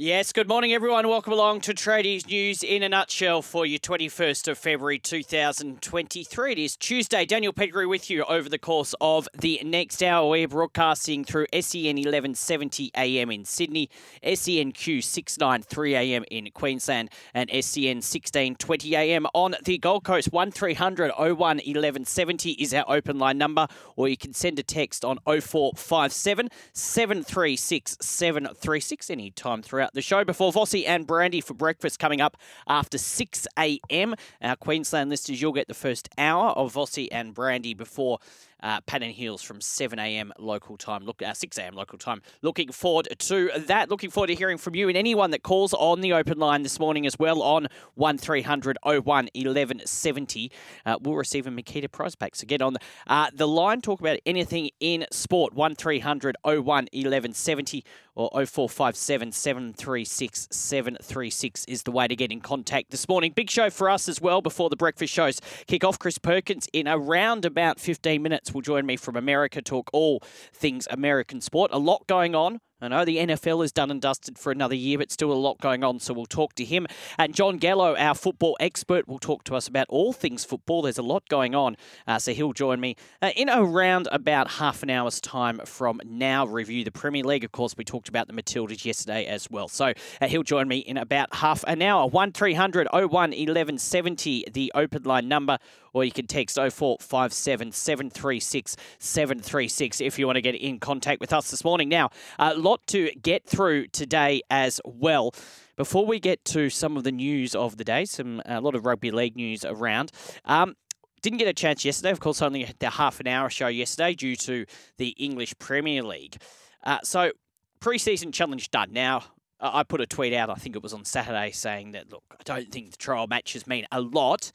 Yes, good morning, everyone. Welcome along to Tradies News in a nutshell for you, 21st of February 2023. It is Tuesday. Daniel Pettigrew with you over the course of the next hour. We're broadcasting through SEN 1170 AM in Sydney, SENQ 693 AM in Queensland, and SEN 1620 AM on the Gold Coast. 1300 01 1170 is our open line number, or you can send a text on 0457 736 736 anytime throughout Uh, the show. Before Vossi and Brandy for breakfast coming up after 6 a.m. Our Queensland listeners, you'll get the first hour of Vossi and Brandy before uh, Heels from 7 a.m. local time, look uh, 6 a.m. local time. Looking forward to that. Looking forward to hearing from you and anyone that calls on the open line this morning as well on 1300 01 1170. Uh, we'll receive a Makita prize pack. So get on the, uh, the line, talk about anything in sport. 1300 01 1170 or 0457 736 736 is the way to get in contact this morning. Big show for us as well before the breakfast shows kick off. Chris Perkins in around about 15 minutes will join me from America, talk all things American sport. A lot going on I know the NFL is done and dusted for another year, but still a lot going on, so we'll talk to him. And Jon Gallo, our football expert, will talk to us about all things football. There's a lot going on, uh, so he'll join me uh, in around about half an hour's time from now. Review the Premier League. Of course, we talked about the Matildas yesterday as well, so uh, he'll join me in about half an hour. 1300 01 1170, the open line number or you can text 0457 736 736 if you want to get in contact with us this morning. Now, a lot to get through today as well. Before we get to some of the news of the day, some a lot of rugby league news around. Um, didn't get a chance yesterday. Of course, only the half an hour show yesterday due to the English Premier League. Uh, so, pre-season challenge done. Now, I put a tweet out. I think it was on Saturday saying that look, I don't think the trial matches mean a lot.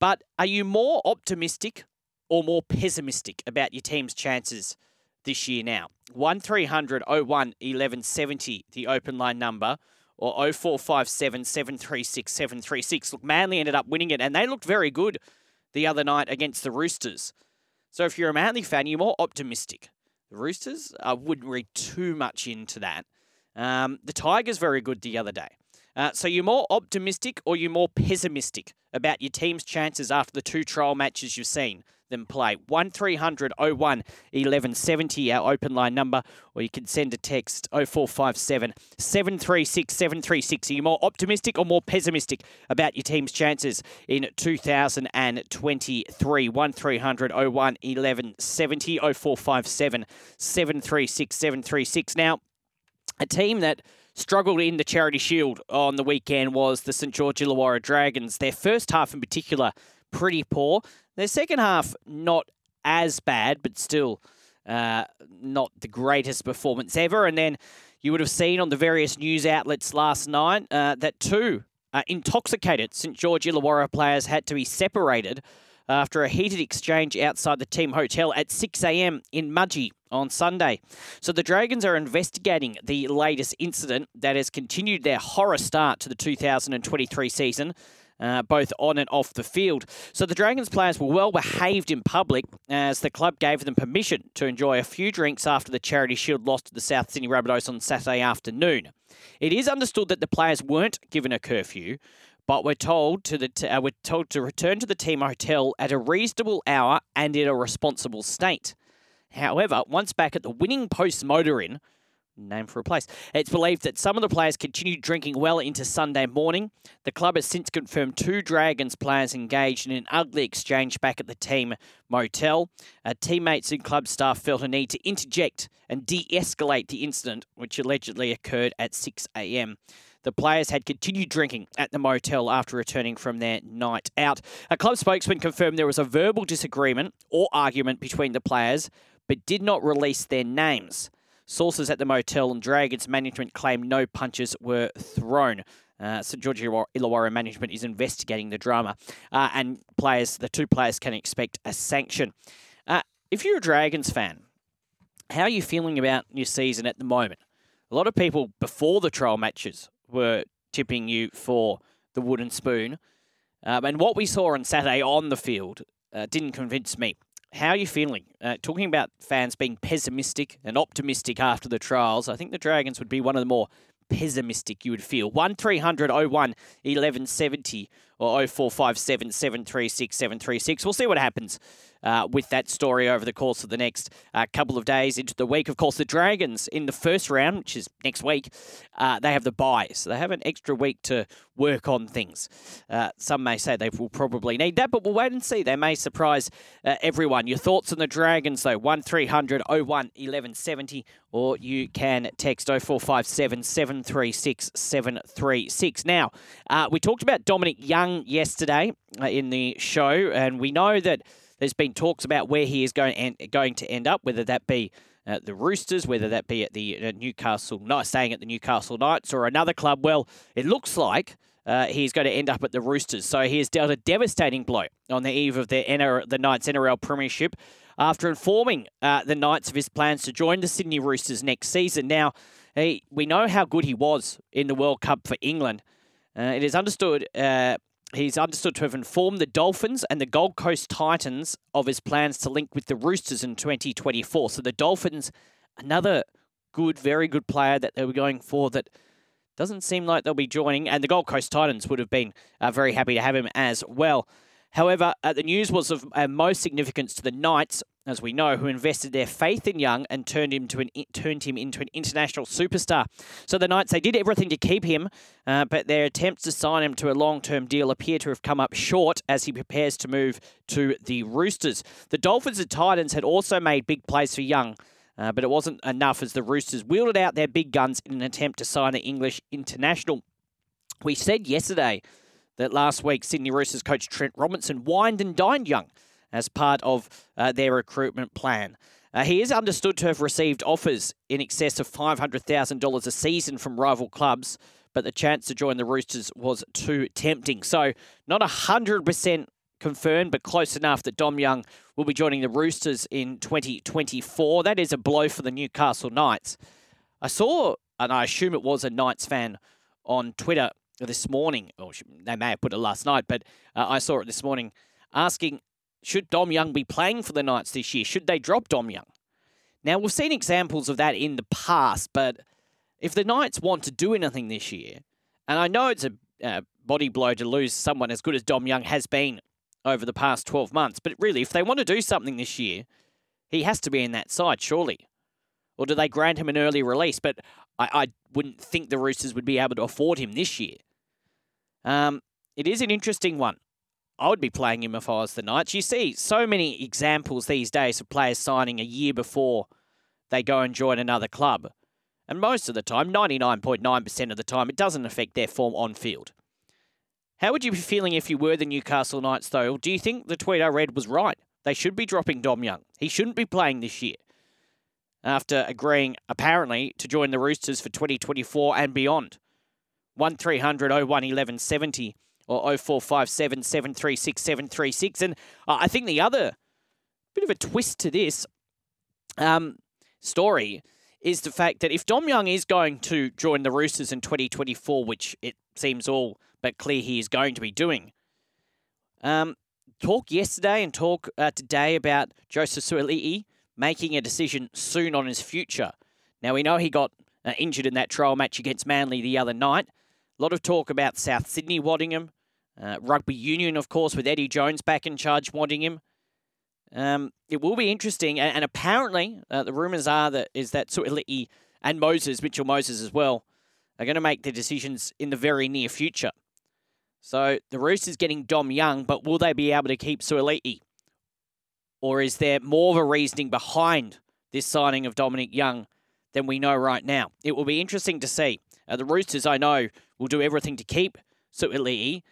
But are you more optimistic or more pessimistic about your team's chances this year now? 1300 01 1170, the open line number, or 0457 736 736. Look, Manly ended up winning it, and they looked very good the other night against the Roosters. So if you're a Manly fan, you're more optimistic. The Roosters, I wouldn't read too much into that. Um, the Tigers very good the other day. Uh, so you're more optimistic or you're more pessimistic about your team's chances after the two trial matches you've seen them play? 1300 01 1170, our open line number, or you can send a text 0457 736 736. Are you more optimistic or more pessimistic about your team's chances in 2023? 1300 01 1170 0457 736 736. Now, a team that struggled in the Charity Shield on the weekend was the St George Illawarra Dragons. Their first half in particular, pretty poor. Their second half, not as bad, but still uh, not the greatest performance ever. And then you would have seen on the various news outlets last night uh, that two uh, intoxicated St George Illawarra players had to be separated after a heated exchange outside the team hotel at 6 a.m. in Mudgee on Sunday. So the Dragons are investigating the latest incident that has continued their horror start to the 2023 season. Uh, both on and off the field. So the Dragons players were well behaved in public as the club gave them permission to enjoy a few drinks after the Charity Shield loss to the South Sydney Rabbitohs on Saturday afternoon. It is understood that the players weren't given a curfew, but we're told to the t- uh, we're told to return to the team hotel at a reasonable hour and in a responsible state. However, once back at the winning post motor inn, name for a place, it's believed that some of the players continued drinking well into Sunday morning. The club has since confirmed two Dragons players engaged in an ugly exchange back at the team motel. Uh, teammates and club staff felt a need to interject and de escalate the incident, which allegedly occurred at 6 a.m. The players had continued drinking at the motel after returning from their night out. A club spokesman confirmed there was a verbal disagreement or argument between the players, but did not release their names. Sources at the motel and Dragons management claim no punches were thrown. Uh, St George Illawarra management is investigating the drama, uh, and players, the two players, can expect a sanction. Uh, if you're a Dragons fan, how are you feeling about your season at the moment? A lot of people before the trial matches were tipping you for the wooden spoon. Um, and what we saw on Saturday on the field uh, didn't convince me. How are you feeling? Uh, talking about fans being pessimistic and optimistic after the trials, I think the Dragons would be one of the more pessimistic you would feel. 1300 01 1170 or 0457 736 736. We'll see what happens uh, with that story over the course of the next uh, couple of days into the week. Of course, the Dragons in the first round, which is next week, uh, they have the bye, so they have an extra week to work on things. Uh, some may say they will probably need that, but we'll wait and see. They may surprise uh, everyone. Your thoughts on the Dragons, though, 1300 01 1170, or you can text 0457 736 736. Now, uh, we talked about Dominic Young yesterday in the show, and we know that there's been talks about where he is going going to end up, whether that be uh, the Roosters, whether that be at the uh, Newcastle, not staying at the Newcastle Knights or another club. Well, it looks like uh, he's going to end up at the Roosters. So he has dealt a devastating blow on the eve of the, NR, the Knights NRL Premiership after informing uh, the Knights of his plans to join the Sydney Roosters next season. Now, he, we know how good he was in the World Cup for England. Uh, it is understood uh, He's understood to have informed the Dolphins and the Gold Coast Titans of his plans to link with the Roosters in 2024. So the Dolphins, another good, very good player that they were going for that doesn't seem like they'll be joining. And the Gold Coast Titans would have been uh, very happy to have him as well. However, uh, the news was of uh, most significance to the Knights, as we know, who invested their faith in Young and turned him to an turned him into an international superstar. So the Knights they did everything to keep him, uh, but their attempts to sign him to a long-term deal appear to have come up short as he prepares to move to the Roosters. The Dolphins and Titans had also made big plays for Young. Uh, but it wasn't enough as the Roosters wielded out their big guns in an attempt to sign the English international. We said yesterday that last week Sydney Roosters coach Trent Robinson wined and dined Young as part of uh, their recruitment plan. Uh, he is understood to have received offers in excess of $500,000 a season from rival clubs, but the chance to join the Roosters was too tempting. So, not 100% confirmed, but close enough that Dom Young will be joining the Roosters in 2024. That is a blow for the Newcastle Knights. I saw, and I assume it was a Knights fan on Twitter this morning, or they may have put it last night, but uh, I saw it this morning asking, should Dom Young be playing for the Knights this year? Should they drop Dom Young? Now, we've seen examples of that in the past, but if the Knights want to do anything this year, and I know it's a uh, body blow to lose someone as good as Dom Young has been over the past 12 months, but really, if they want to do something this year, he has to be in that side, surely. Or do they grant him an early release? But I, I wouldn't think the Roosters would be able to afford him this year. Um, it is an interesting one. I would be playing him if I was the Knights. You see so many examples these days of players signing a year before they go and join another club. And most of the time, 99.9% of the time, it doesn't affect their form on field. How would you be feeling if you were the Newcastle Knights, though? Do you think the tweet I read was right? They should be dropping Dom Young. He shouldn't be playing this year. After agreeing, apparently, to join the Roosters for 2024 and beyond. 1300 01 1170 or 0457 736 736. And uh, I think the other bit of a twist to this um, story is the fact that if Dom Young is going to join the Roosters in 2024, which it seems all but clear he is going to be doing, um, talk yesterday and talk uh, today about Joseph Suaalii making a decision soon on his future. Now, we know he got uh, injured in that trial match against Manly the other night. A lot of talk about South Sydney wanting him. Uh, rugby union, of course, with Eddie Jones back in charge, wanting him. Um, it will be interesting, and, and apparently uh, the rumours are that is that Suaalii and Moses, Mitchell Moses as well, are going to make their decisions in the very near future. So the Roosters getting Dom Young, but will they be able to keep Suaalii? Or is there more of a reasoning behind this signing of Dominic Young than we know right now? It will be interesting to see. Uh, the Roosters, I know, will do everything to keep Suaalii,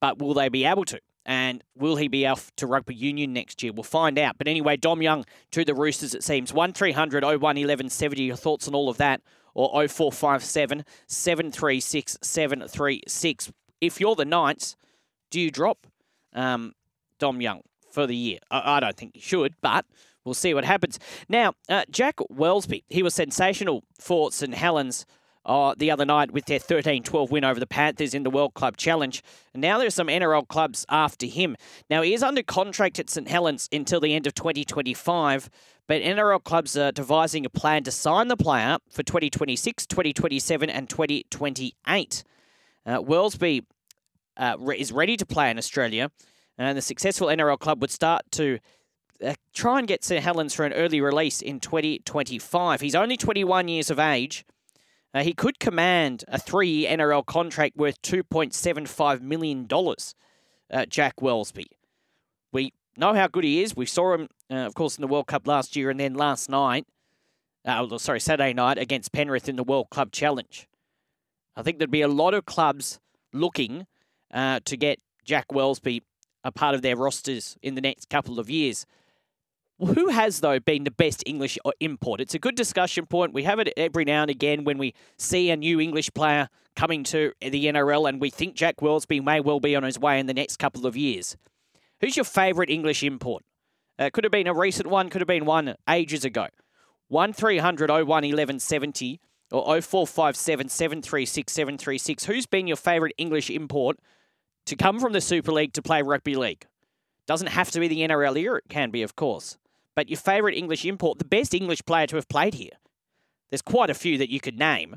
but will they be able to? And will he be off to rugby union next year? We'll find out. But anyway, Dom Young to the Roosters, it seems. 1300 01 1170. Your thoughts on all of that? Or 0457 736 736. If you're the Knights, do you drop um, Dom Young for the year? I, I, don't think you should, but we'll see what happens. Now, uh, Jack Welsby, he was sensational for St Helens uh, the other night with their 13 12 win over the Panthers in the World Club Challenge. And now there's some NRL clubs after him. Now, he is under contract at St Helens until the end of 2025, but NRL clubs are devising a plan to sign the player for 2026, 2027, and 2028. Uh, Welsby uh, is ready to play in Australia, and the successful NRL club would start to uh, try and get St Helens for an early release in 2025. He's only 21 years of age. Uh, he could command a three-year NRL contract worth $2.75 million, uh, Jack Welsby. We know how good he is. We saw him, uh, of course, in the World Cup last year and then last night, uh, sorry, Saturday night against Penrith in the World Club Challenge. I think there'd be a lot of clubs looking uh, to get Jack Welsby a part of their rosters in the next couple of years. Who has, though, been the best English uh, import? It's a good discussion point. We have it every now and again when we see a new English player coming to the NRL and we think Jack Welsby may well be on his way in the next couple of years. Who's your favourite English import? Uh, could have been a recent one, could have been one ages ago. 1300 01 1170 or 0457 736 736. Who's been your favourite English import to come from the Super League to play rugby league? Doesn't have to be the NRL era, it can be, of course but your favourite English import, the best English player to have played here. There's quite a few that you could name,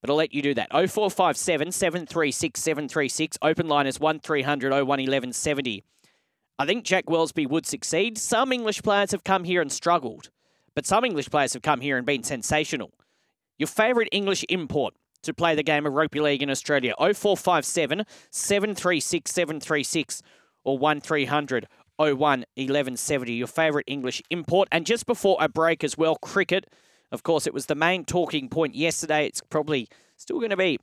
but I'll let you do that. 0457 736 736. Open line is 1300 01 1170. I think Jack Welsby would succeed. Some English players have come here and struggled, but some English players have come here and been sensational. Your favourite English import to play the game of rugby league in Australia 0457 736 736 or 1300 01 1170, your favourite English import. And just before a break as well, cricket. Of course, it was the main talking point yesterday. It's probably still going to be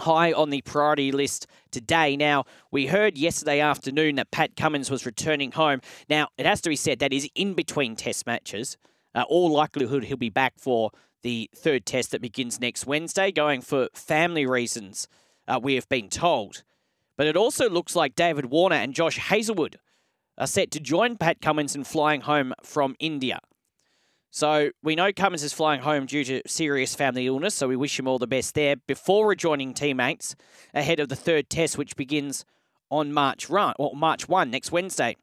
high on the priority list today. Now, we heard yesterday afternoon that Pat Cummins was returning home. Now, it has to be said that is in between test matches. Uh, all likelihood he'll be back for the third test that begins next Wednesday, going for family reasons, uh, we have been told. But it also looks like David Warner and Josh Hazlewood are set to join Pat Cummins in flying home from India. So we know Cummins is flying home due to serious family illness, so we wish him all the best there before rejoining teammates ahead of the third test, which begins on March run or March one next Wednesday.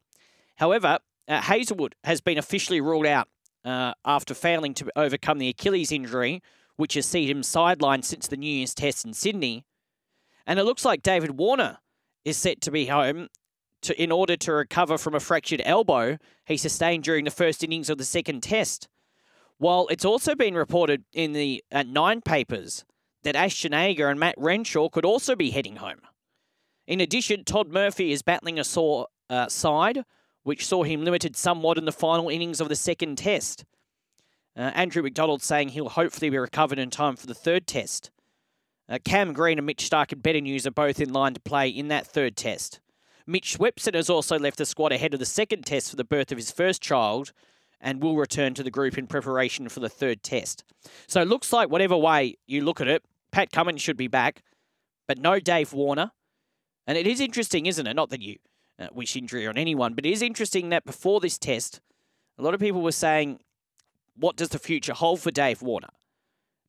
However, uh, Hazlewood has been officially ruled out uh, after failing to overcome the Achilles injury, which has seen him sidelined since the New Year's test in Sydney. And it looks like David Warner is set to be home to, in order to recover from a fractured elbow he sustained during the first innings of the second test. While it's also been reported in the uh, Nine papers that Ashton Agar and Matt Renshaw could also be heading home. In addition, Todd Murphy is battling a sore uh, side, which saw him limited somewhat in the final innings of the second test. Uh, Andrew McDonald saying he'll hopefully be recovered in time for the third test. Uh, Cam Green and Mitch Starc and Better News are both in line to play in that third test. Mitch Swepson has also left the squad ahead of the second test for the birth of his first child and will return to the group in preparation for the third test. So it looks like whatever way you look at it, Pat Cummins should be back, but no Dave Warner. And it is interesting, isn't it? Not that you uh, wish injury on anyone, but it is interesting that before this test, a lot of people were saying, what does the future hold for Dave Warner?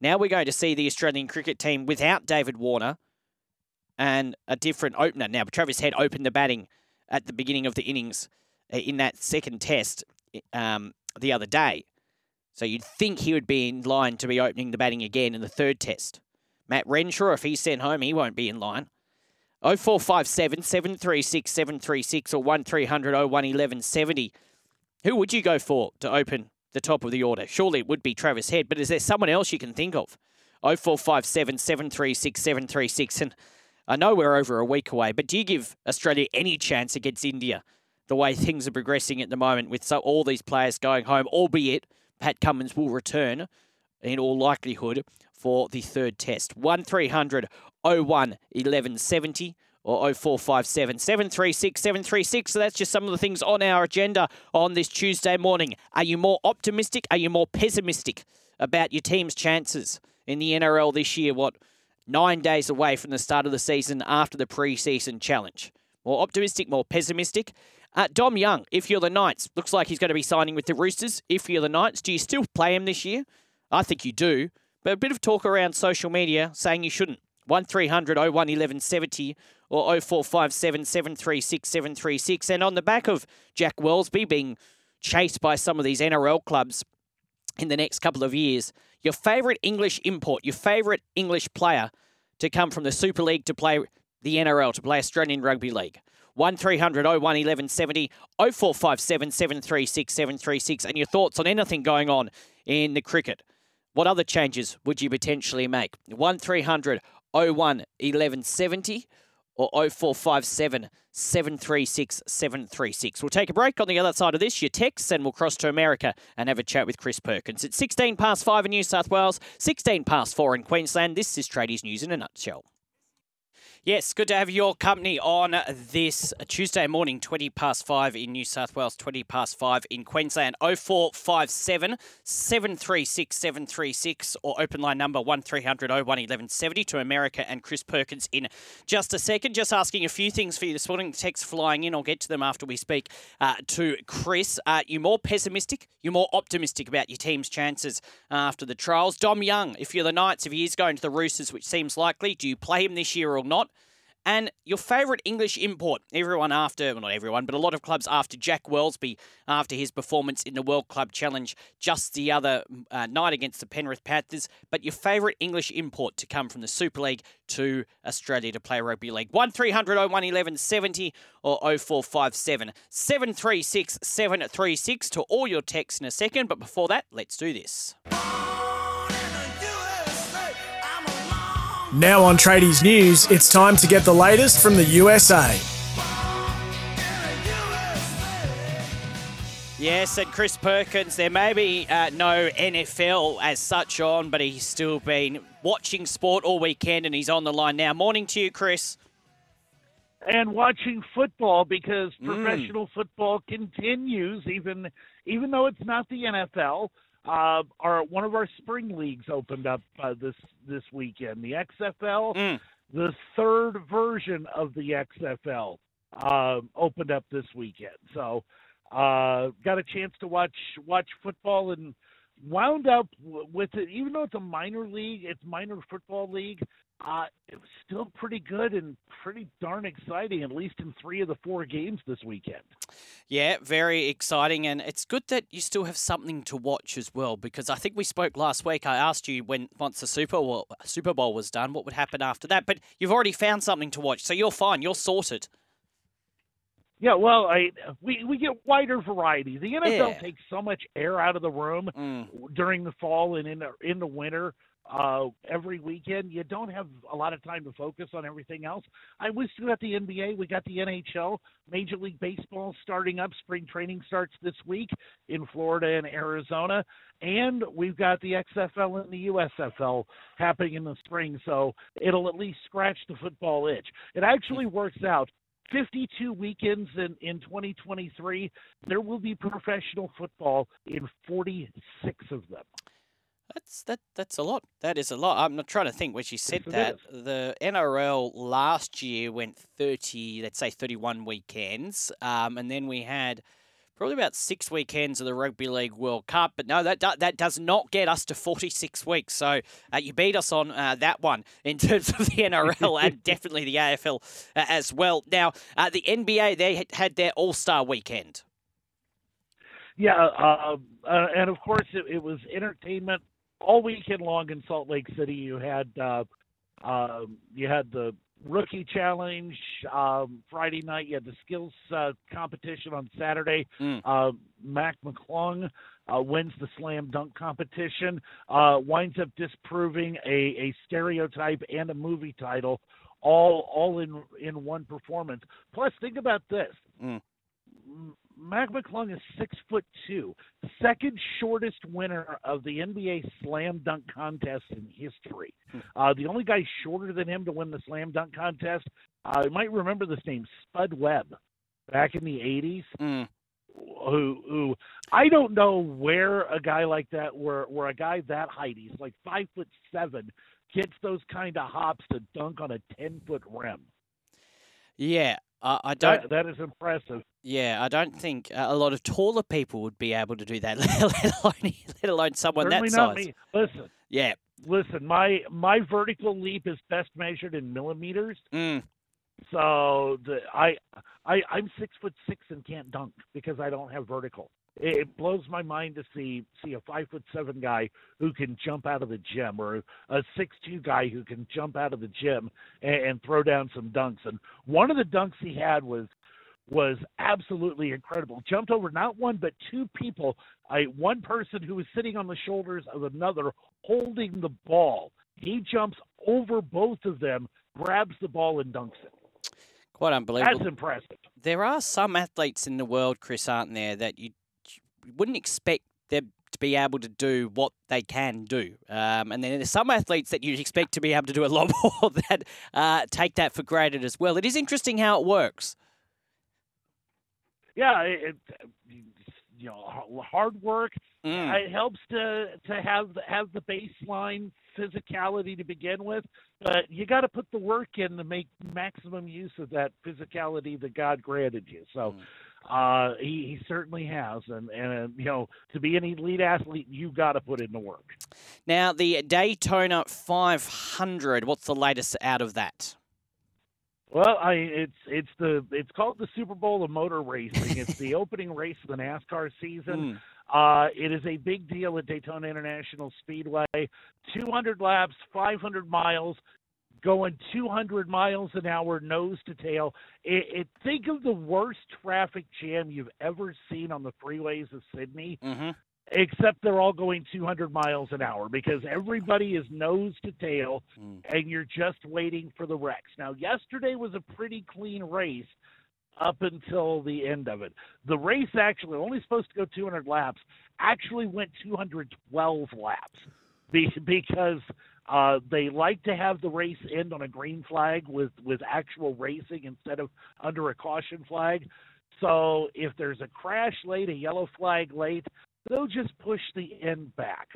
Now we're going to see the Australian cricket team without David Warner and a different opener. Now, Travis Head opened the batting at the beginning of the innings uh, in that second test um, the other day. So you'd think he would be in line to be opening the batting again in the third test. Matt Renshaw, if he's sent home, he won't be in line. 0457 736 736 or 1300 01 1170. Who would you go for to open the top of the order? Surely it would be Travis Head, but is there someone else you can think of? 0457 736 736. And I know we're over a week away, but do you give Australia any chance against India? The way things are progressing at the moment, with so all these players going home, albeit Pat Cummins will return in all likelihood for the third test. 1300 01 1170 or 0457 736 736. So that's just some of the things on our agenda on this Tuesday morning. Are you more optimistic? Are you more pessimistic about your team's chances in the NRL this year? What, nine days away from the start of the season after the pre-season challenge? More optimistic, more pessimistic? Uh, Dom Young, if you're the Knights, looks like he's going to be signing with the Roosters. If you're the Knights, do you still play him this year? I think you do. But a bit of talk around social media saying you shouldn't. 1300 01 1170 or 0457 736 736. And on the back of Jack Welsby being chased by some of these NRL clubs in the next couple of years, your favourite English import, your favourite English player to come from the Super League to play the NRL, to play Australian Rugby League. 1300 01 1170 0457 736 736. And your thoughts on anything going on in the cricket. What other changes would you potentially make? 1300 01 1170 or 0457 736 736. We'll take a break on the other side of this, your texts, and we'll cross to America and have a chat with Chris Perkins. It's 16 past 5 in New South Wales, 16 past 4 in Queensland. This is Tradies News in a nutshell. Yes, good to have your company on this Tuesday morning, 20 past 5 in New South Wales, 20 past 5 in Queensland. 0457 736 736 or open line number 1300 01 1170 to America and Chris Perkins in just a second. Just asking a few things for you this morning. The Text flying in. I'll get to them after we speak uh, to Chris. Uh, you more pessimistic? You're more optimistic about your team's chances after the trials? Dom Young, if you're the Knights, if he is going to the Roosters, which seems likely, do you play him this year or not? And your favourite English import, everyone after, well, not everyone, but a lot of clubs after Jack Welsby, after his performance in the World Club Challenge just the other uh, night against the Penrith Panthers. But your favourite English import to come from the Super League to Australia to play rugby league. 1300 01 1170 or 0457 736 736 to all your texts in a second. But before that, let's do this. Now on Tradies News, it's time to get the latest from the USA. Yes, and Chris Perkins, there may be uh, no NFL as such on, but he's still been watching sport all weekend and he's on the line now. Morning to you, Chris. And watching football because mm. professional football continues, even even though it's not the NFL uh, our one of our spring leagues opened up uh, this this weekend. The XFL, mm. the third version of the XFL, uh, opened up this weekend. So, uh, got a chance to watch watch football and wound up with it. Even though it's a minor league, it's minor football league. Uh, it was still pretty good and pretty darn exciting, at least in three of the four games this weekend. Yeah, very exciting. And it's good that you still have something to watch as well, because I think we spoke last week. I asked you when once the Super Bowl, Super Bowl was done, what would happen after that. But you've already found something to watch, so you're fine. You're sorted. Yeah, well, I we we get wider variety. The NFL yeah. takes so much air out of the room mm. during the fall and in the in the winter uh, every weekend. You don't have a lot of time to focus on everything else. I wish we got the NBA, we got the NHL, Major League Baseball starting up. Spring training starts this week in Florida and Arizona, and we've got the XFL and the USFL happening in the spring. So it'll at least scratch the football itch. It actually works out 52 weekends in, in 2023, there will be professional football in 46 of them. That's that. That's a lot. That is a lot. I'm not trying to think. When she said that, the NRL last year went 30, let's say 31 weekends, um, and then we had probably about six weekends of the Rugby League World Cup. But no, that that does not get us to 46 weeks. So uh, you beat us on uh, that one in terms of the NRL and definitely the AFL uh, as well. Now, uh, the NBA, they had their All Star weekend. Yeah, uh, uh, and of course it, it was entertainment all weekend long in Salt Lake City. You had uh, uh, you had the rookie challenge um, Friday night. You had the skills uh, competition on Saturday. Mm. Uh, Mac McClung uh, wins the slam dunk competition. Uh, winds up disproving a, a stereotype and a movie title, all all in in one performance. Plus, think about this. Mm. Mac McClung is six foot two, second shortest winner of the NBA slam dunk contest in history. Hmm. Uh, the only guy shorter than him to win the slam dunk contest, uh, you might remember this name, Spud Webb, back in the '80s. Mm. Who, who I don't know where a guy like that, where where a guy that height, he's like five foot seven, gets those kind of hops to dunk on a ten foot rim. Yeah, I, I don't. That, that is impressive. Yeah, I don't think a lot of taller people would be able to do that, let alone let alone someone Certainly that not size. Me. Listen. Yeah. Listen, my my vertical leap is best measured in millimeters. Mm. So the I I I'm six foot six and can't dunk because I don't have vertical it blows my mind to see see a five foot seven guy who can jump out of the gym or a six two guy who can jump out of the gym and, and throw down some dunks. And one of the dunks he had was was absolutely incredible. Jumped over not one but two people. I one person who was sitting on the shoulders of another holding the ball. He jumps over both of them, grabs the ball and dunks it. Quite unbelievable. That's impressive. There are some athletes in the world, Chris, aren't there, that you wouldn't expect them to be able to do what they can do. Um, and then there's some athletes that you'd expect to be able to do a lot more that uh, take that for granted as well. It is interesting how it works. Yeah, it, you know, hard work. Mm. It helps to to have have the baseline physicality to begin with, but you got to put the work in to make maximum use of that physicality that God granted you. So. Mm uh, he, he certainly has, and and you know to be an elite athlete, you've got to put in the work. Now the Daytona 500. What's the latest out of that? Well, I it's it's the it's called the Super Bowl of motor racing. It's the opening race of the NASCAR season. Mm. Uh, it is a big deal at Daytona International Speedway. 200 laps, 500 miles going 200 miles an hour nose to tail. It, it, think of the worst traffic jam you've ever seen on the freeways of Sydney. Mm-hmm. Except they're all going 200 miles an hour because everybody is nose to tail, mm. and you're just waiting for the wrecks. Now, yesterday was a pretty clean race up until the end of it. The race actually only supposed to go 200 laps, actually went 212 laps because uh, they like to have the race end on a green flag with, with actual racing instead of under a caution flag. So if there's a crash late, a yellow flag late, they'll just push the end back.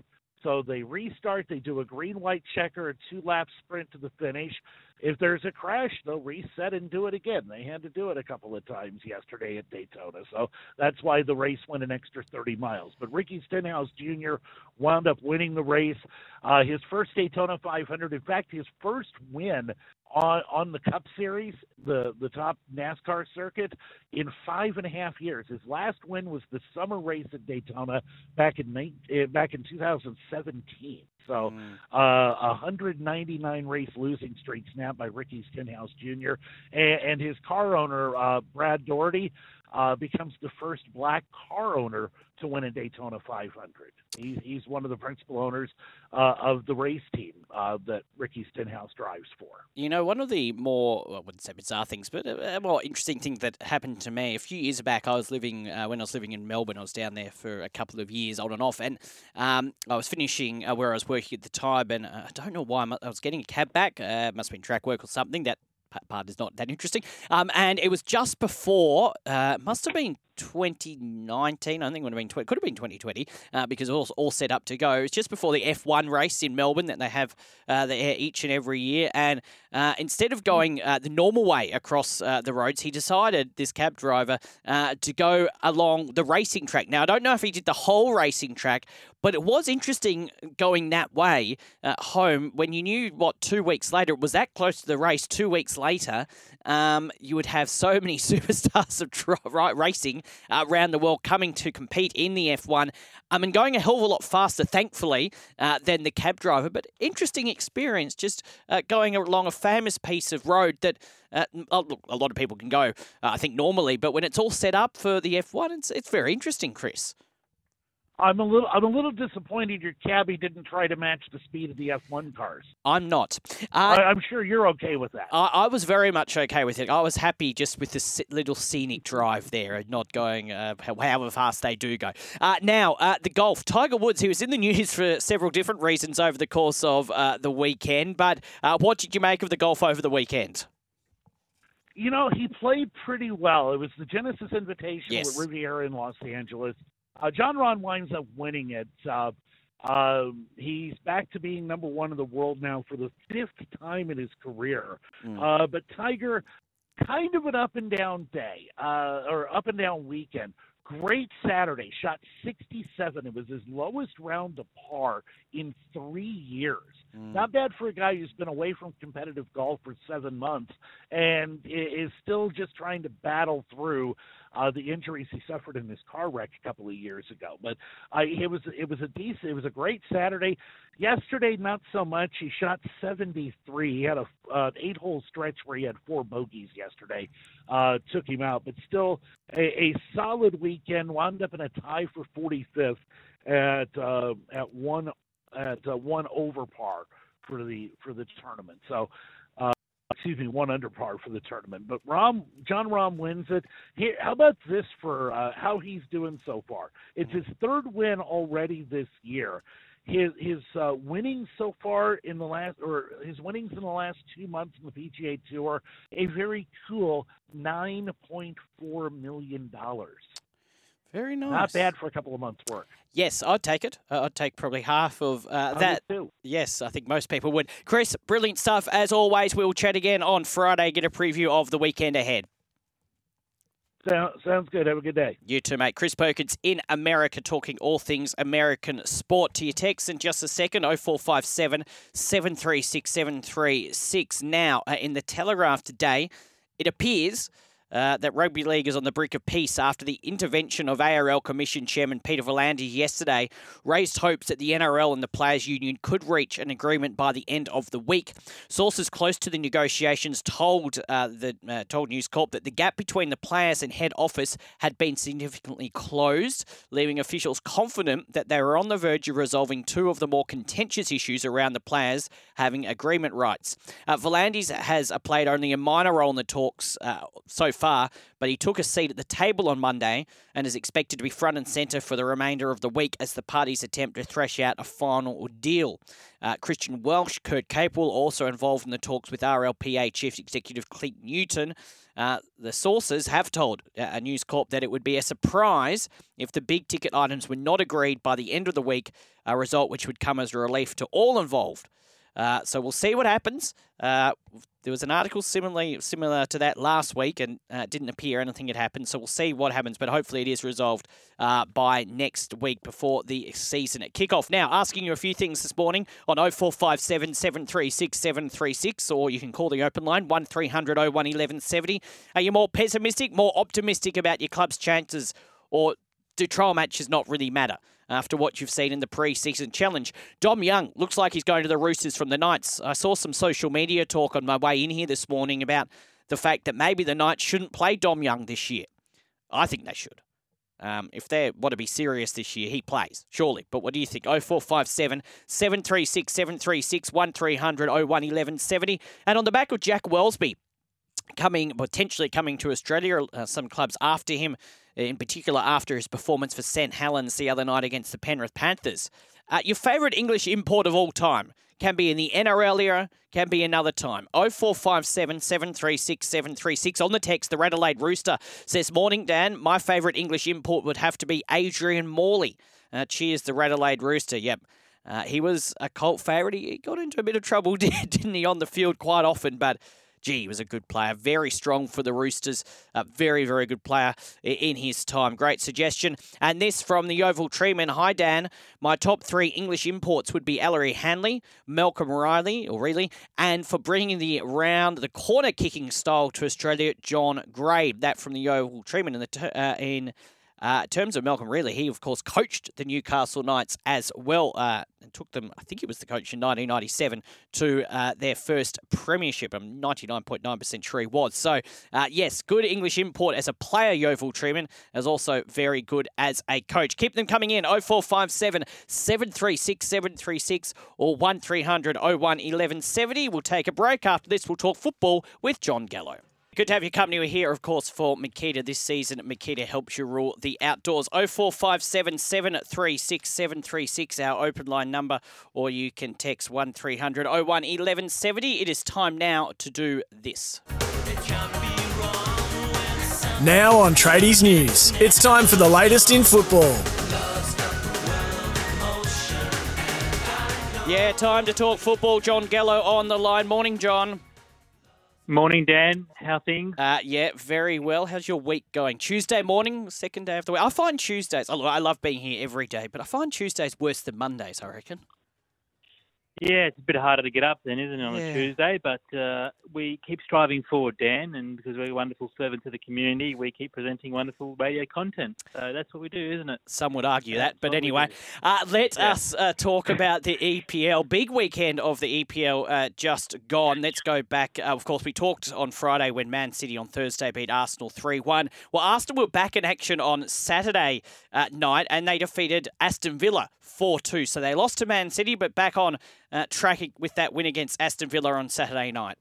So they restart, they do a green white checker, a two lap sprint to the finish. If there's a crash, they'll reset and do it again. They had to do it a couple of times yesterday at Daytona. So that's why the race went an extra 30 miles. But Ricky Stenhouse Jr. wound up winning the race. Uh, his first Daytona 500, in fact, his first win on on the Cup Series, the the top NASCAR circuit, in five and a half years. His last win was the summer race at Daytona back in eh, back in 2017. So, mm. uh, a 199 race losing streak snapped by Ricky Stenhouse Jr. and, and his car owner uh, Brad Daugherty uh, becomes the first black car owner to win a Daytona 500. He's, he's one of the principal owners uh, of the race team uh, that Ricky Stenhouse drives for. You know, one of the more, well, I wouldn't say bizarre things, but a, more interesting thing that happened to me a few years back, I was living, uh, when I was living in Melbourne, I was down there for a couple of years on and off, and um, I was finishing uh, where I was working at the time, and uh, I don't know why, I was getting a cab back, must have been track work or something, that part is not that interesting. Um, and it was just before, uh, must have been 2019. I think it would have been could have been 2020 uh, because it was all set up to go. It's just before the F1 race in Melbourne that they have uh, each and every year. And uh, instead of going uh, the normal way across uh, the roads, he decided this cab driver uh, to go along the racing track. Now I don't know if he did the whole racing track, but it was interesting going that way at home when you knew what two weeks later it was that close to the race. Two weeks later, um, you would have so many superstars of tra- racing uh, around the world coming to compete in the F1. I mean, going a hell of a lot faster, thankfully, uh, than the cab driver. But interesting experience just uh, going along a famous piece of road that uh, a lot of people can go, uh, I think, normally. But when it's all set up for the F1, it's, it's very interesting, Chris. I'm a little I'm a little disappointed your cabbie didn't try to match the speed of the F1 cars. I'm not. Uh, I, am sure you're okay with that. I, I, was very much okay with it. I was happy just with the little scenic drive there and not going uh, however fast they do go. Uh, now, uh, the golf. Tiger Woods, he was in the news for several different reasons over the course of uh, the weekend, but uh, what did you make of the golf over the weekend? You know, he played pretty well. It was the Genesis Invitation yes. at Riviera in Los Angeles. Uh, Jon Rahm winds up winning it. Uh, uh, he's back to being number one in the world now for the fifth time in his career. Mm. but Tiger, kind of an up and down day, uh, or up and down weekend. Great Saturday, shot 67. It was his lowest round to par in three years. Mm. Not bad for a guy who's been away from competitive golf for seven months and is still just trying to battle through uh, the injuries he suffered in his car wreck a couple of years ago. But uh, it was it was a decent, it was a great Saturday. Yesterday, not so much. He shot 73. He had a uh, eight hole stretch where he had four bogeys yesterday, uh, took him out. But still, a, a solid weekend. Wound up in a tie for 45th at uh, at one at uh, one over par for the for the tournament. So excuse me, one under par for the tournament. But Rahm, Jon Rahm wins it. Here, how about this for uh, how he's doing so far? It's his third win already this year. His his uh, winnings so far in the last, or his winnings in the last two months in the PGA Tour, a very cool nine point four million dollars. Very nice. Not bad for a couple of months' work. Yes, I'd take it. Uh, I'd take probably half of uh, that. Yes, I think most people would. Chris, brilliant stuff as always. We'll chat again on Friday. Get a preview of the weekend ahead. sounds good. Have a good day. You too, mate. Chris Perkins in America talking all things American sport. To your text in just a second 0457 736 736. Now, uh, in the Telegraph today, it appears uh, that rugby league is on the brink of peace after the intervention of ARL Commission Chairman Peter V'landys yesterday raised hopes that the NRL and the Players Union could reach an agreement by the end of the week. Sources close to the negotiations told uh, the uh, told News Corp that the gap between the players and head office had been significantly closed, leaving officials confident that they were on the verge of resolving two of the more contentious issues around the players having agreement rights. Uh, V'landys has played only a minor role in the talks uh, so far, but he took a seat at the table on Monday and is expected to be front and centre for the remainder of the week as the parties attempt to thresh out a final deal. Uh, Christian Welch, Kurt Capewell also involved in the talks with RLPA Chief Executive Clint Newton. Uh, the sources have told uh, News Corp that it would be a surprise if the big ticket items were not agreed by the end of the week, a result which would come as a relief to all involved. Uh, so we'll see what happens. Uh, there was an article similarly similar to that last week, and uh, didn't appear anything had happened. So we'll see what happens, but hopefully it is resolved uh, by next week before the season at kickoff. Now, asking you a few things this morning on 0457 736 736, or you can call the open line 1300 01 1170. Are you more pessimistic, more optimistic about your club's chances, or do trial matches not really matter? After what you've seen in the pre-season challenge. Dom Young looks like he's going to the Roosters from the Knights. I saw some social media talk on my way in here this morning about the fact that maybe the Knights shouldn't play Dom Young this year. I think they should. Um, if they want to be serious this year, he plays, surely. But what do you think? 0457 736 736 1300 01 1170. And on the back of Jack Welsby coming, potentially coming to Australia, uh, some clubs after him in particular after his performance for St Helens the other night against the Penrith Panthers. Uh, your favourite English import of all time can be in the NRL era, can be another time. 0457 736 736. On the text, the Adelaide Rooster says, Morning, Dan. My favourite English import would have to be Adrian Morley. Uh, cheers, the Adelaide Rooster. Yep. Uh, he was a cult favourite. He got into a bit of trouble, didn't he, on the field quite often, but gee, he was a good player. Very strong for the Roosters. A very, very good player in his time. Great suggestion. And this from the Oval Treeman. Hi, Dan. My top three English imports would be Ellery Hanley, Malcolm Riley, or Reilly, and for bringing the round, the corner kicking style to Australia, John Gray. That from the Oval Treeman in the uh, in Uh, in terms of Malcolm Reilly, he, of course, coached the Newcastle Knights as well uh, and took them, I think he was the coach in 1997, to uh, their first premiership. I'm 99.9% sure he was. So, uh, yes, good English import as a player, Yeovil Trueman, as also very good as a coach. Keep them coming in 0457 736 736 or 1300 01 1170. We'll take a break. After this, we'll talk football with Jon Gallo. Good to have your company. We're here, of course, for Makita this season. Makita helps you rule the outdoors. 0457 736 736, our open line number, or you can text 1300 01 1170. It is time now to do this. Now on Tradies News, it's time for the latest in football. Yeah, time to talk football. Jon Gallo on the line. Morning, Jon. Morning, Dan. How things? Uh, yeah, very well. How's your week going? Tuesday morning, second day of the week. I find Tuesdays. I love being here every day, but I find Tuesdays worse than Mondays. I reckon. Yeah, it's a bit harder to get up then, isn't it, on yeah. a Tuesday? But uh, we keep striving forward, Dan, and because we're a wonderful servants of the community, we keep presenting wonderful radio content. So that's what we do, isn't it? Some would argue that's that, but anyway, uh, let yeah. us uh, talk about the EPL. Big weekend of the EPL uh, just gone. Let's go back. Uh, of course, we talked on Friday when Man City on Thursday beat Arsenal 3 1. Well, Arsenal were back in action on Saturday uh, night, and they defeated Aston Villa 4 2. So they lost to Man City, but back on uh, track with that win against Aston Villa on Saturday night.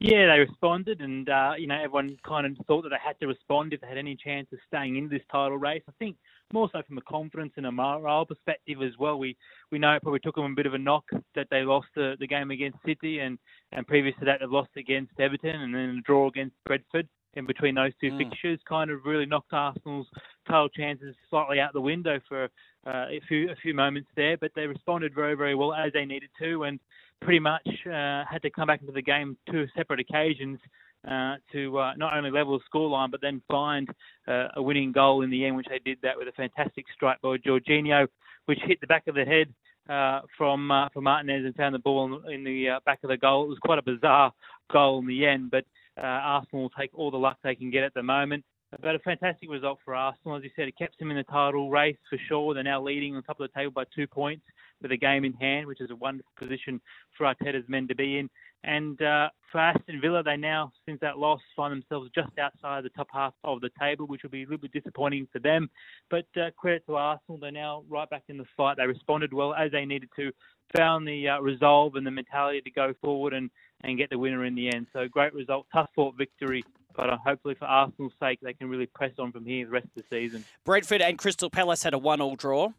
Yeah, they responded, and uh, you know everyone kind of thought that they had to respond if they had any chance of staying in this title race. I think more so from a confidence and a morale perspective as well. We we know it probably took them a bit of a knock that they lost the, the game against City, and and previous to that they've lost against Everton, and then a draw against Brentford in between those two mm. fixtures kind of really knocked Arsenal's title chances slightly out the window for uh, a few a few moments there. But they responded very very well as they needed to, and pretty much uh, had to come back into the game two separate occasions. Uh, to uh, not only level the scoreline but then find uh, a winning goal in the end, which they did that with a fantastic strike by Jorginho, which hit the back of the head uh, from uh, from Martinez and found the ball in the uh, back of the goal. It was quite a bizarre goal in the end, but uh, Arsenal will take all the luck they can get at the moment. But a fantastic result for Arsenal. As you said, it kept them in the title race for sure. They're now leading on top of the table by two points with a game in hand, which is a wonderful position for Arteta's men to be in. And uh, for Aston Villa, they now, since that loss, find themselves just outside the top half of the table, which will be a little bit disappointing for them. But uh, credit to Arsenal, they're now right back in the fight. They responded well as they needed to, found the uh, resolve and the mentality to go forward and, and get the winner in the end. So great result, tough fought victory. But uh, hopefully, for Arsenal's sake, they can really press on from here the rest of the season. Brentford and Crystal Palace had a one-all draw.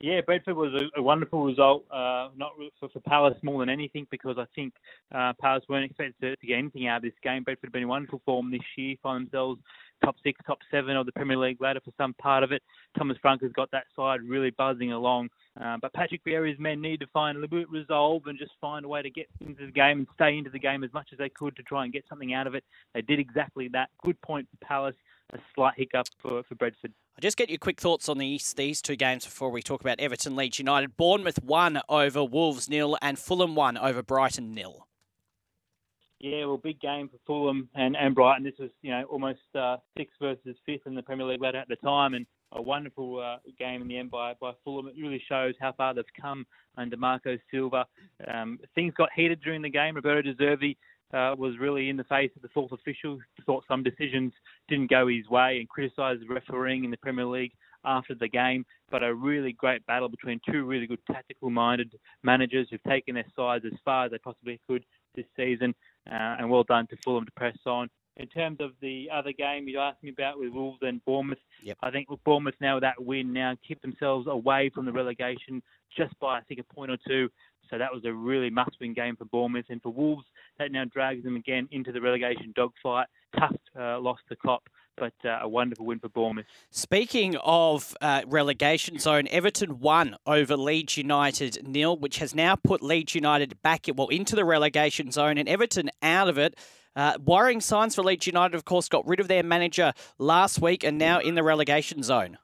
Yeah, Brentford was a, a wonderful result, uh, not for, for, Palace more than anything, because I think uh, Palace weren't expected to, to, get anything out of this game. Brentford have been in wonderful form this year, find themselves top six, top seven of the Premier League ladder for some part of it. Thomas Frank has got that side really buzzing along. Uh, but Patrick Vieira's men need to find a little bit of resolve and just find a way to get into the game and stay into the game as much as they could to try and get something out of it. They did exactly that. Good point for Palace a slight hiccup for, for Brentford. I'll just get your quick thoughts on these these two games before we talk about Everton Leeds United. Bournemouth won over Wolves nil and Fulham won over Brighton nil. Yeah, well, big game for Fulham and, and Brighton. This was, you know, almost uh, sixth versus fifth in the Premier League ladder at the time, and a wonderful uh, game in the end by, by Fulham. It really shows how far they've come under Marco Silva. Um, things got heated during the game. Roberto De Zerbi uh, was really in the face of the fourth official, thought some decisions didn't go his way and criticised the refereeing in the Premier League after the game. But a really great battle between two really good tactical minded managers who've taken their sides as far as they possibly could this season. Uh, and well done to Fulham to press on. In terms of the other game you asked me about with Wolves and Bournemouth, yep. I think with Bournemouth now with that win now keep themselves away from the relegation just by I think a point or two. So that was a really must-win game for Bournemouth and for Wolves. That now drags them again into the relegation dogfight. Tough uh, loss to Klopp, but uh, a wonderful win for Bournemouth. Speaking of uh, relegation zone, Everton won over Leeds United nil, which has now put Leeds United back well into the relegation zone and Everton out of it. Uh, worrying signs for Leeds United, of course, got rid of their manager last week and now in the relegation zone.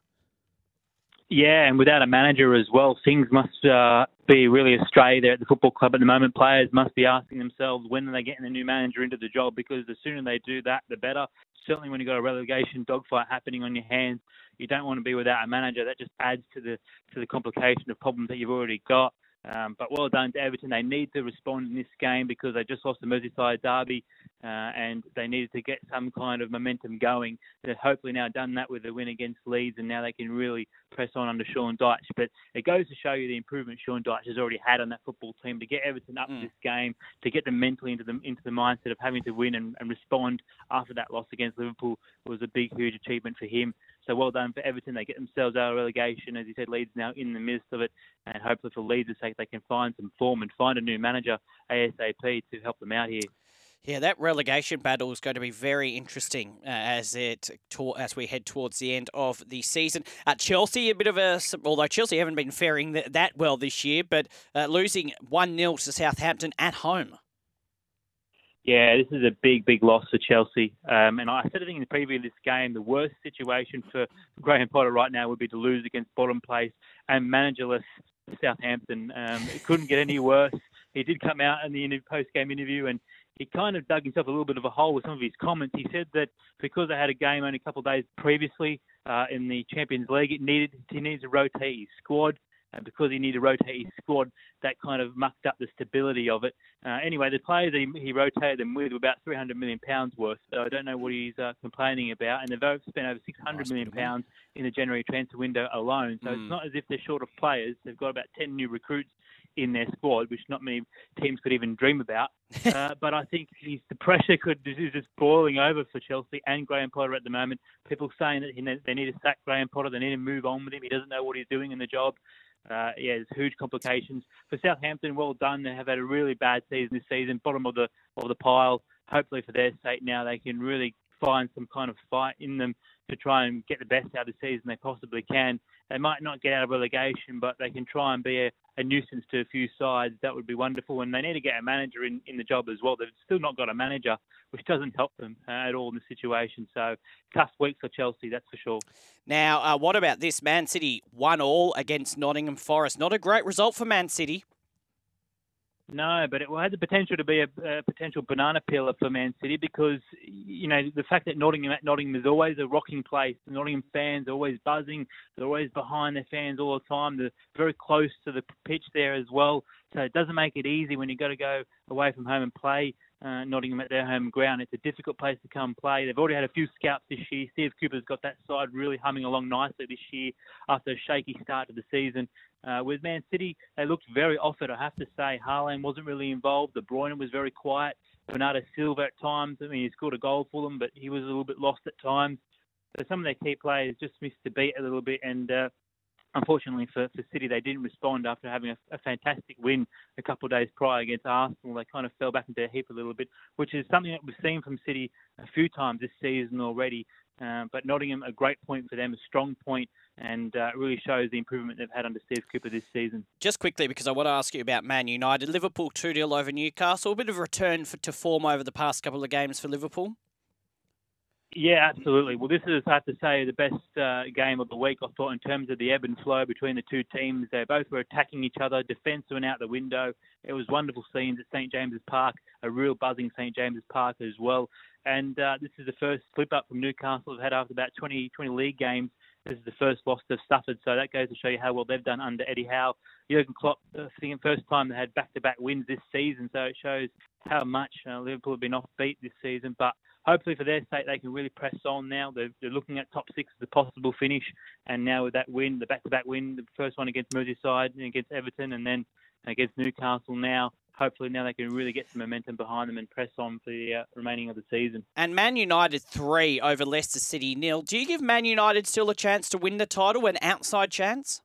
Yeah, and without a manager as well, things must uh, be really astray there at the football club at the moment. Players must be asking themselves when are they getting a new manager into the job because the sooner they do that, the better. certainly when you've got a relegation dogfight happening on your hands, you don't want to be without a manager. That just adds to the to the complication of problems that you've already got. Um, but well done to Everton. They need to respond in this game because they just lost the Merseyside derby uh, and they needed to get some kind of momentum going. They've hopefully now done that with the win against Leeds and now they can really press on under Sean Dyche. But it goes to show you the improvement Sean Dyche has already had on that football team to get Everton up mm. this game, to get them mentally into the into the mindset of having to win and, and respond after that loss against Liverpool was a big, huge achievement for him. So well done for Everton. They get themselves out of relegation. As you said, Leeds now in the midst of it. And hopefully for Leeds' sake, they can find some form and find a new manager ASAP to help them out here. Yeah, that relegation battle is going to be very interesting uh, as it as we head towards the end of the season. At Chelsea, a bit of a although Chelsea haven't been faring that well this year, but uh, losing one 0 to Southampton at home. Yeah, this is a big, big loss for Chelsea. Um, and I said it in the preview of this game, the worst situation for Graham Potter right now would be to lose against bottom place and managerless Southampton. Um, it couldn't get any worse. He did come out in the post-game interview and he kind of dug himself a little bit of a hole with some of his comments. He said that because they had a game only a couple of days previously uh, in the Champions League, it needed he needed to rotate his squad. And because he needed to rotate his squad, that kind of mucked up the stability of it. Uh, anyway, the players he, he, rotated them with were about 300 million pounds worth. So I don't know what he's uh, complaining about. And they've spent over 600 million pounds in the January transfer window alone. So mm. it's not as if they're short of players. They've got about 10 new recruits in their squad, which not many teams could even dream about. uh, but I think the pressure could is just boiling over for Chelsea and Graham Potter at the moment. People saying that they need to sack Graham Potter, they need to move on with him. He doesn't know what he's doing in the job. Uh, yeah, there's huge complications for Southampton. Well done. They have had a really bad season this season, bottom of the of the pile. Hopefully for their sake now they can really find some kind of fight in them to try and get the best out of the season they possibly can. They might not get out of relegation, but they can try and be a, a nuisance to a few sides. That would be wonderful. And they need to get a manager in, in the job as well. They've still not got a manager, which doesn't help them uh, at all in the situation. So tough week for Chelsea, that's for sure. Now, uh, what about this? Man City one all against Nottingham Forest. Not a great result for Man City. No, but it had the potential to be a, a, potential banana peeler for Man City because you know the fact that Nottingham at Nottingham is always a rocking place. The Nottingham fans are always buzzing. They're always behind their fans all the time. They're very close to the pitch there as well. So it doesn't make it easy when you've got to go away from home and play uh, Nottingham at their home ground. It's a difficult place to come play. They've already had a few scouts this year. Steve Cooper's got that side really humming along nicely this year after a shaky start to the season. Uh, with Man City, they looked very off it, I have to say. Haaland wasn't really involved. De Bruyne was very quiet. Bernardo Silva at times, I mean, he scored a goal for them, but he was a little bit lost at times. So some of their key players just missed the beat a little bit, and uh, unfortunately for, for City, they didn't respond after having a, a fantastic win a couple of days prior against Arsenal. They kind of fell back into a heap a little bit, which is something that we've seen from City a few times this season already. Uh, but Nottingham, a great point for them, a strong point, and uh, really shows the improvement they've had under Steve Cooper this season. Just quickly, because I want to ask you about Man United. Liverpool 2 0 over Newcastle. A bit of a return for, to form over the past couple of games for Liverpool. Yeah, absolutely. Well, this is, I have to say, the best uh, game of the week, I thought, in terms of the ebb and flow between the two teams. They both were attacking each other, defence went out the window. It was wonderful scenes at St James's Park, a real buzzing St James's Park as well. And uh, this is the first slip up from Newcastle they've had after about 20, 20 league games. This is the first loss they've suffered, so that goes to show you how well they've done under Eddie Howe. Jurgen Klopp, uh, the first time they had back-to-back wins this season, so it shows how much uh, Liverpool have been offbeat this season. But hopefully for their sake, they can really press on now. They're, they're looking at top six as a possible finish, and now with that win, the back-to-back win, the first one against Merseyside and against Everton, and then against Newcastle now. Hopefully now they can really get some momentum behind them and press on for the uh, remaining of the season. And Man United three over Leicester City nil. Do you give Man United still a chance to win the title, an outside chance?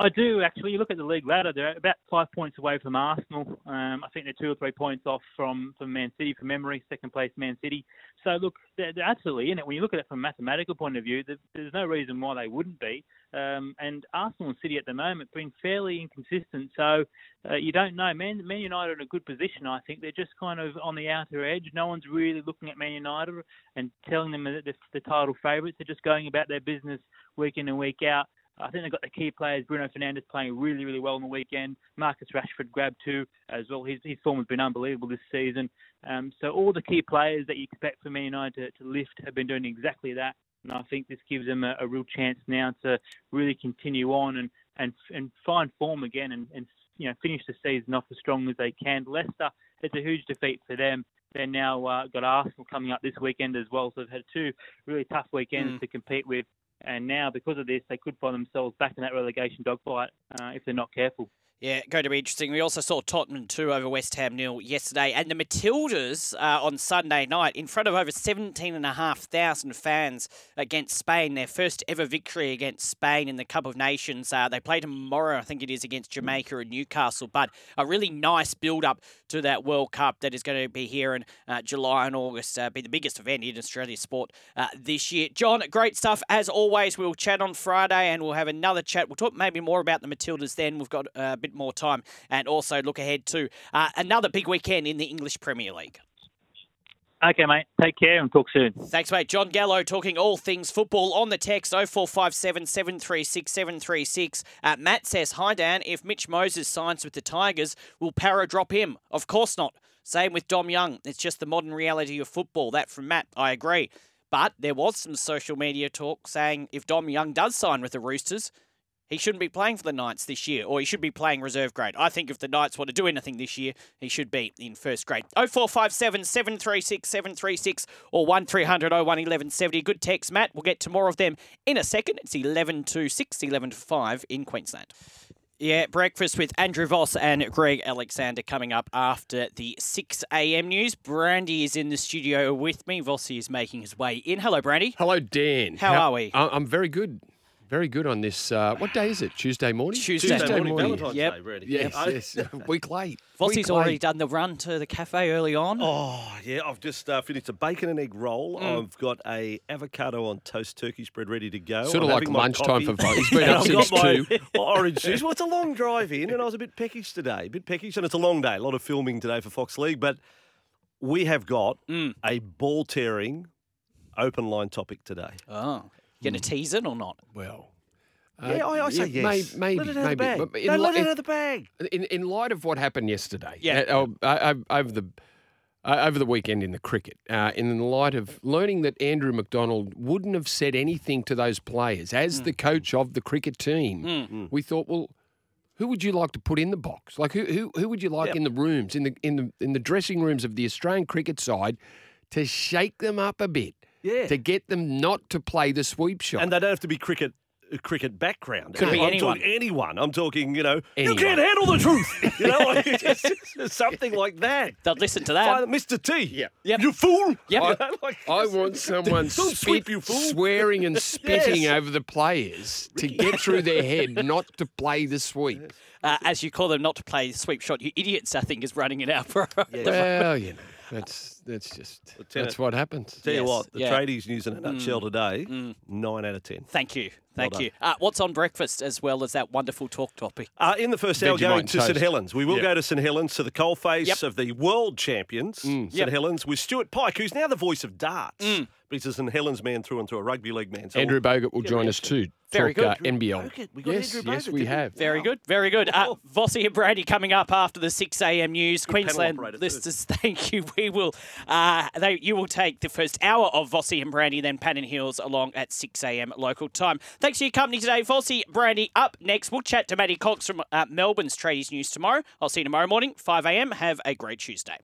I do actually. You look at the league ladder; they're about five points away from Arsenal. Um, I think they're two or three points off from, from Man City, from memory, second place Man City. So look, they're, they're absolutely in it. When you look at it from a mathematical point of view, there's, no reason why they wouldn't be. Um, and Arsenal and City at the moment have been fairly inconsistent. So uh, you don't know. Man, Man United are in a good position. I think they're just kind of on the outer edge. No one's really looking at Man United and telling them that they're the title favourites. They're just going about their business week in and week out. I think they've got the key players. Bruno Fernandes playing really, really well on the weekend. Marcus Rashford grabbed two as well. His, his form has been unbelievable this season. Um, so all the key players that you expect for Man United to, to lift have been doing exactly that. And I think this gives them a, a real chance now to really continue on and, and, and find form again and, and you know finish the season off as strong as they can. Leicester, it's a huge defeat for them. They're now uh, got Arsenal coming up this weekend as well, so they've had two really tough weekends mm. to compete with. And now, because of this, they could find themselves back in that relegation dogfight uh, if they're not careful. Yeah, going to be interesting. We also saw Tottenham 2 over West Ham nil yesterday, and the Matildas uh, on Sunday night in front of over 17,500 fans against Spain. Their first ever victory against Spain in the Cup of Nations. Uh, they play tomorrow, I think it is, against Jamaica and Newcastle. But a really nice build up to that World Cup that is going to be here in uh, July and August. Uh, be the biggest event in Australia sport uh, this year. Jon, great stuff as always. We'll chat on Friday and we'll have another chat. We'll talk maybe more about the Matildas then. We've got a bit bit more time and also look ahead to uh, another big weekend in the English Premier League. Okay, mate. Take care and talk soon. Thanks, mate. Jon Gallo talking all things football on the text 0457 736 736. Uh, Matt says, Hi, Dan. If Mitch Moses signs with the Tigers, will Parra drop him? Of course not. Same with Dom Young. It's just the modern reality of football. That from Matt. I agree. But there was some social media talk saying if Dom Young does sign with the Roosters, he shouldn't be playing for the Knights this year, or he should be playing reserve grade. I think if the Knights want to do anything this year, he should be in first grade. 0457 736 736 or 1300 01 1170. Good text, Matt. We'll get to more of them in a second. It's 11 to 6, 11 to 5 in Queensland. Yeah, breakfast with Andrew Voss and Greg Alexander coming up after the 6 a.m. news. Brandy is in the studio with me. Vossi is making his way in. Hello, Brandy. Hello, Dan. How, How are we? I'm very good. Very good on this. Uh, what day is it? Tuesday morning? Tuesday, Tuesday morning, morning. Valentine's yep. Day, Brady. Yes, yes. Week late. Vossi's already done the run to the cafe early on. Oh, yeah. I've just uh, finished a bacon and egg roll. Mm. I've got a avocado on toast turkey spread ready to go. Sort of I'm like lunchtime for Voss. He's been up since two. orange juice. Well, it's a long drive in, and I was a bit peckish today. A bit peckish, and it's a long day. A lot of filming today for Fox League, but we have got mm. a ball tearing open line topic today. Oh. You going to tease it or not? Well, yeah, I, I say yes. Maybe, let it out maybe. Of the bag. No, let it out of the bag. In, in light of what happened yesterday, yeah, uh, uh, over the uh, over the weekend in the cricket, uh, in the light of learning that Andrew McDonald wouldn't have said anything to those players as mm. the coach of the cricket team, mm. we thought, well, who would you like to put in the box? Like who who, who would you like yep. in the rooms in the in the in the dressing rooms of the Australian cricket side to shake them up a bit? Yeah. To get them not to play the sweep shot. And they don't have to be cricket cricket background. Could be I'm anyone. Talking anyone. I'm talking, you know, anyone. you can't handle the truth. you know, like, it's, it's something like that. They'll listen to that. Mr. T. Yeah. Yep. You fool. Yep. I, like, I want someone spit, you fool. swearing and spitting yes. over the players to get through their head not to play the sweep. Uh, as you call them, not to play the sweep shot. You idiots, I think, is running it out for. Yeah. Well, you know. That's that's just Lieutenant, that's what happens. Tell yes, you what, the yeah. tradies news in a nutshell mm. today, mm. nine out of ten. Thank you, thank well you. Uh, what's on breakfast as well as that wonderful talk topic? Uh, in the first hour, going to St Helens. We will yep. go to St Helens to the coalface yep. of the world champions, mm. St yep. Helens, with Stuart Pyke, who's now the voice of darts. But he's a St Helens man through and through, a rugby league man. So Andrew Bogut will join us too. Very talk, good. Uh, NBL. yes, yes, we have. Very wow. good, very good. Uh, Vossi and Brady coming up after the 6 a.m. news. Good Queensland listeners, thank you. We will, uh, they, you will take the first hour of Vossi and Brandy, then Pan and Hills along at 6 a.m. local time. Thanks for your company today, Vossi. Brandy, up next. We'll chat to Matty Cox from uh, Melbourne's Tradies News tomorrow. I'll see you tomorrow morning, 5 a.m. Have a great Tuesday.